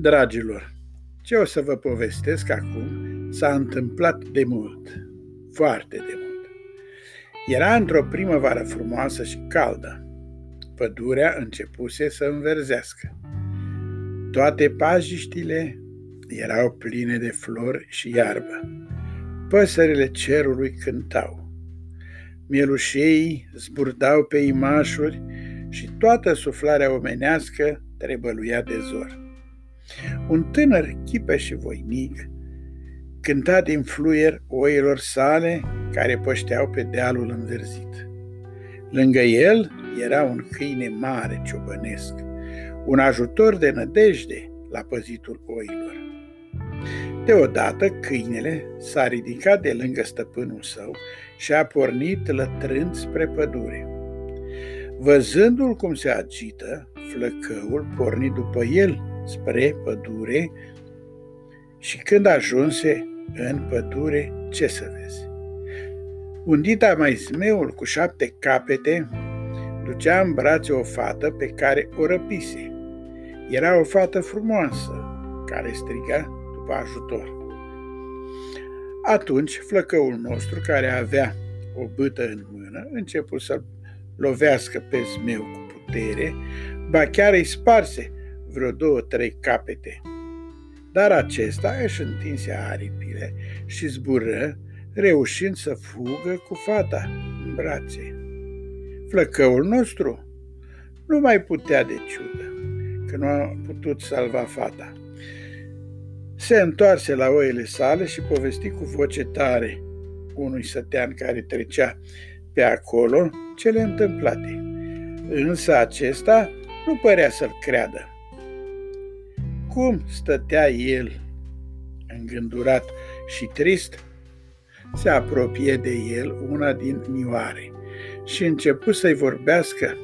Dragilor, ce o să vă povestesc acum s-a întâmplat de mult, foarte de mult. Era într-o primăvară frumoasă și caldă. Pădurea începuse să înverzească. Toate pajiștile erau pline de flori și iarbă. Păsările cerului cântau. Mielușei zburdau pe imașuri și toată suflarea omenească trebăluia de zor. Un tânăr chipe și voinic cânta din fluier oilor sale care pășteau pe dealul înverzit. Lângă el era un câine mare ciobănesc, un ajutor de nădejde la păzitul oilor. Deodată câinele s-a ridicat de lângă stăpânul său și a pornit lătrând spre pădure. Văzându-l cum se agită, flăcăul porni după el spre pădure și când ajunse în pădure, ce să vezi? Undita mai zmeul cu șapte capete ducea în brațe o fată pe care o răpise. Era o fată frumoasă care striga după ajutor. Atunci flăcăul nostru, care avea o bâtă în mână, început să lovească pe zmeu cu putere, ba chiar îi sparse vreo două, trei capete. Dar acesta își întinse aripile și zbură, reușind să fugă cu fata în brațe. Flăcăul nostru nu mai putea de ciudă, că nu a putut salva fata. Se întoarse la oile sale și povesti cu voce tare unui sătean care trecea pe acolo cele întâmplate. Însă acesta nu părea să-l creadă. Cum stătea el îngândurat și trist, se apropie de el una din nioare și început să-i vorbească,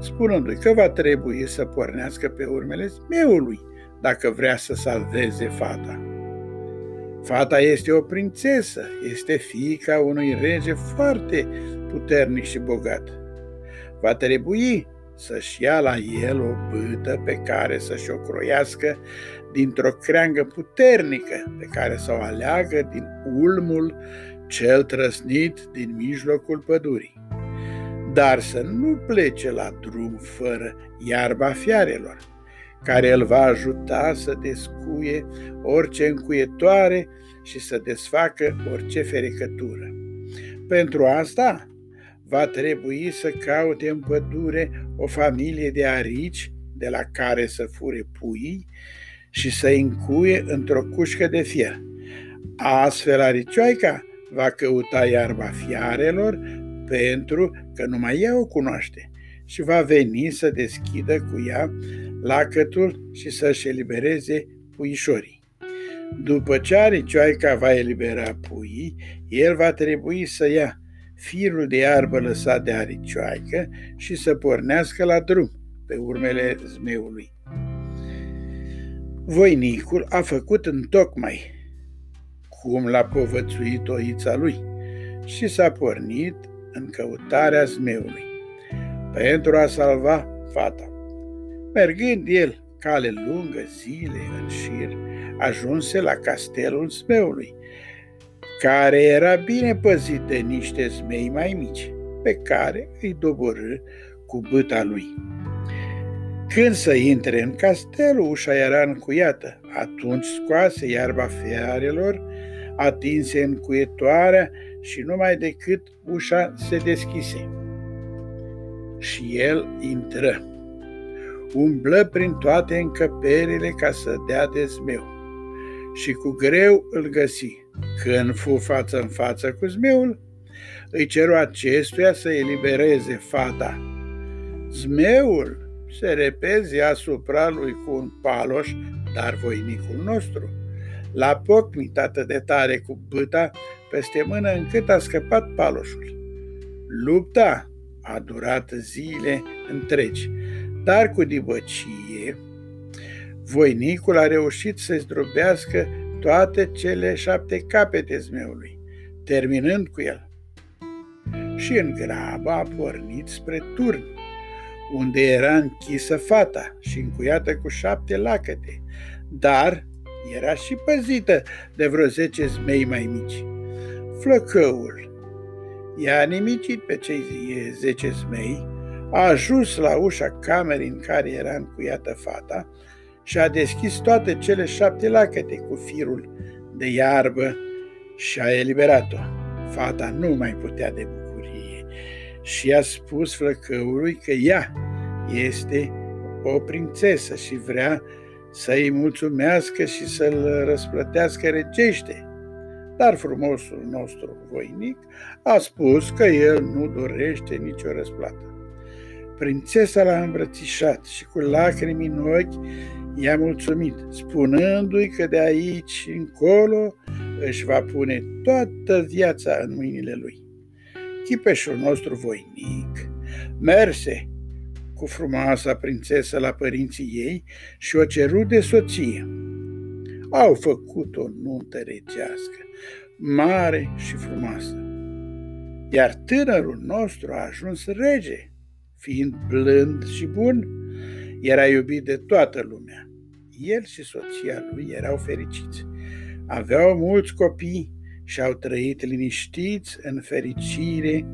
spunându-i că va trebui să pornească pe urmele zmeului dacă vrea să salveze fata. Fata este o prințesă, este fiica unui rege foarte puternic și bogat. Va trebui să-și ia la el o bâtă pe care să-și o croiască dintr-o creangă puternică pe care să o aleagă din ulmul cel trăsnit din mijlocul pădurii. Dar să nu plece la drum fără iarba fiarelor, care îl va ajuta să descuie orice încuietoare și să desfacă orice fericătură. Pentru asta va trebui să caute în pădure o familie de arici de la care să fure puii și să încuie într-o cușcă de fier. Astfel aricioaica va căuta iarba fiarelor pentru că numai ea o cunoaște și va veni să deschidă cu ea lacătul și să-și elibereze puișorii. După ce aricioaica va elibera puii, el va trebui să ia firul de iarbă lăsat de aricioaică și să pornească la drum pe urmele zmeului. Voinicul a făcut întocmai cum l-a povățuit oița lui și s-a pornit în căutarea zmeului pentru a salva fata. Mergând el cale lungă, zile în șir, ajunse la castelul zmeului care era bine păzit de niște zmei mai mici, pe care îi doborâ cu băta lui. Când să intre în castel, ușa era încuiată. Atunci scoase iarba fiarelor, atinse încuietoarea și numai decât ușa se deschise. Și el intră. Umblă prin toate încăperile ca să dea de zmeu și cu greu îl găsi când fu față în față cu zmeul, îi ceru acestuia să elibereze fata. Zmeul se repezi asupra lui cu un paloș, dar voinicul nostru l-a pocnit atât de tare cu băta peste mână încât a scăpat paloșul. Lupta a durat zile întregi, dar cu dibăcie, voinicul a reușit să zdrobească toate cele șapte capete zmeului, terminând cu el. Și în grabă a pornit spre turn, unde era închisă fata și încuiată cu șapte lacăte, dar era și păzită de vreo zece zmei mai mici. Flăcăul i-a nimicit pe cei zece zmei, a ajuns la ușa camerei în care era încuiată fata și a deschis toate cele șapte lacăte cu firul de iarbă și a eliberat-o. Fata nu mai putea de bucurie și a spus flăcăului că ea este o prințesă și vrea să-i mulțumească și să-l răsplătească regește. Dar frumosul nostru voinic a spus că el nu dorește nicio răsplată. Prințesa l-a îmbrățișat și cu lacrimi în ochi i-a mulțumit, spunându-i că de aici încolo își va pune toată viața în mâinile lui. Chipeșul nostru voinic merse cu frumoasa prințesă la părinții ei și o cerut de soție. Au făcut o nuntă regească, mare și frumoasă. Iar tânărul nostru a ajuns rege, fiind blând și bun, era iubit de toată lumea. El și soția lui erau fericiți. Aveau mulți copii și au trăit liniștiți în fericire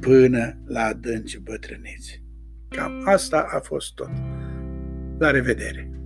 până la adânci bătrâneți. Cam asta a fost tot. La revedere!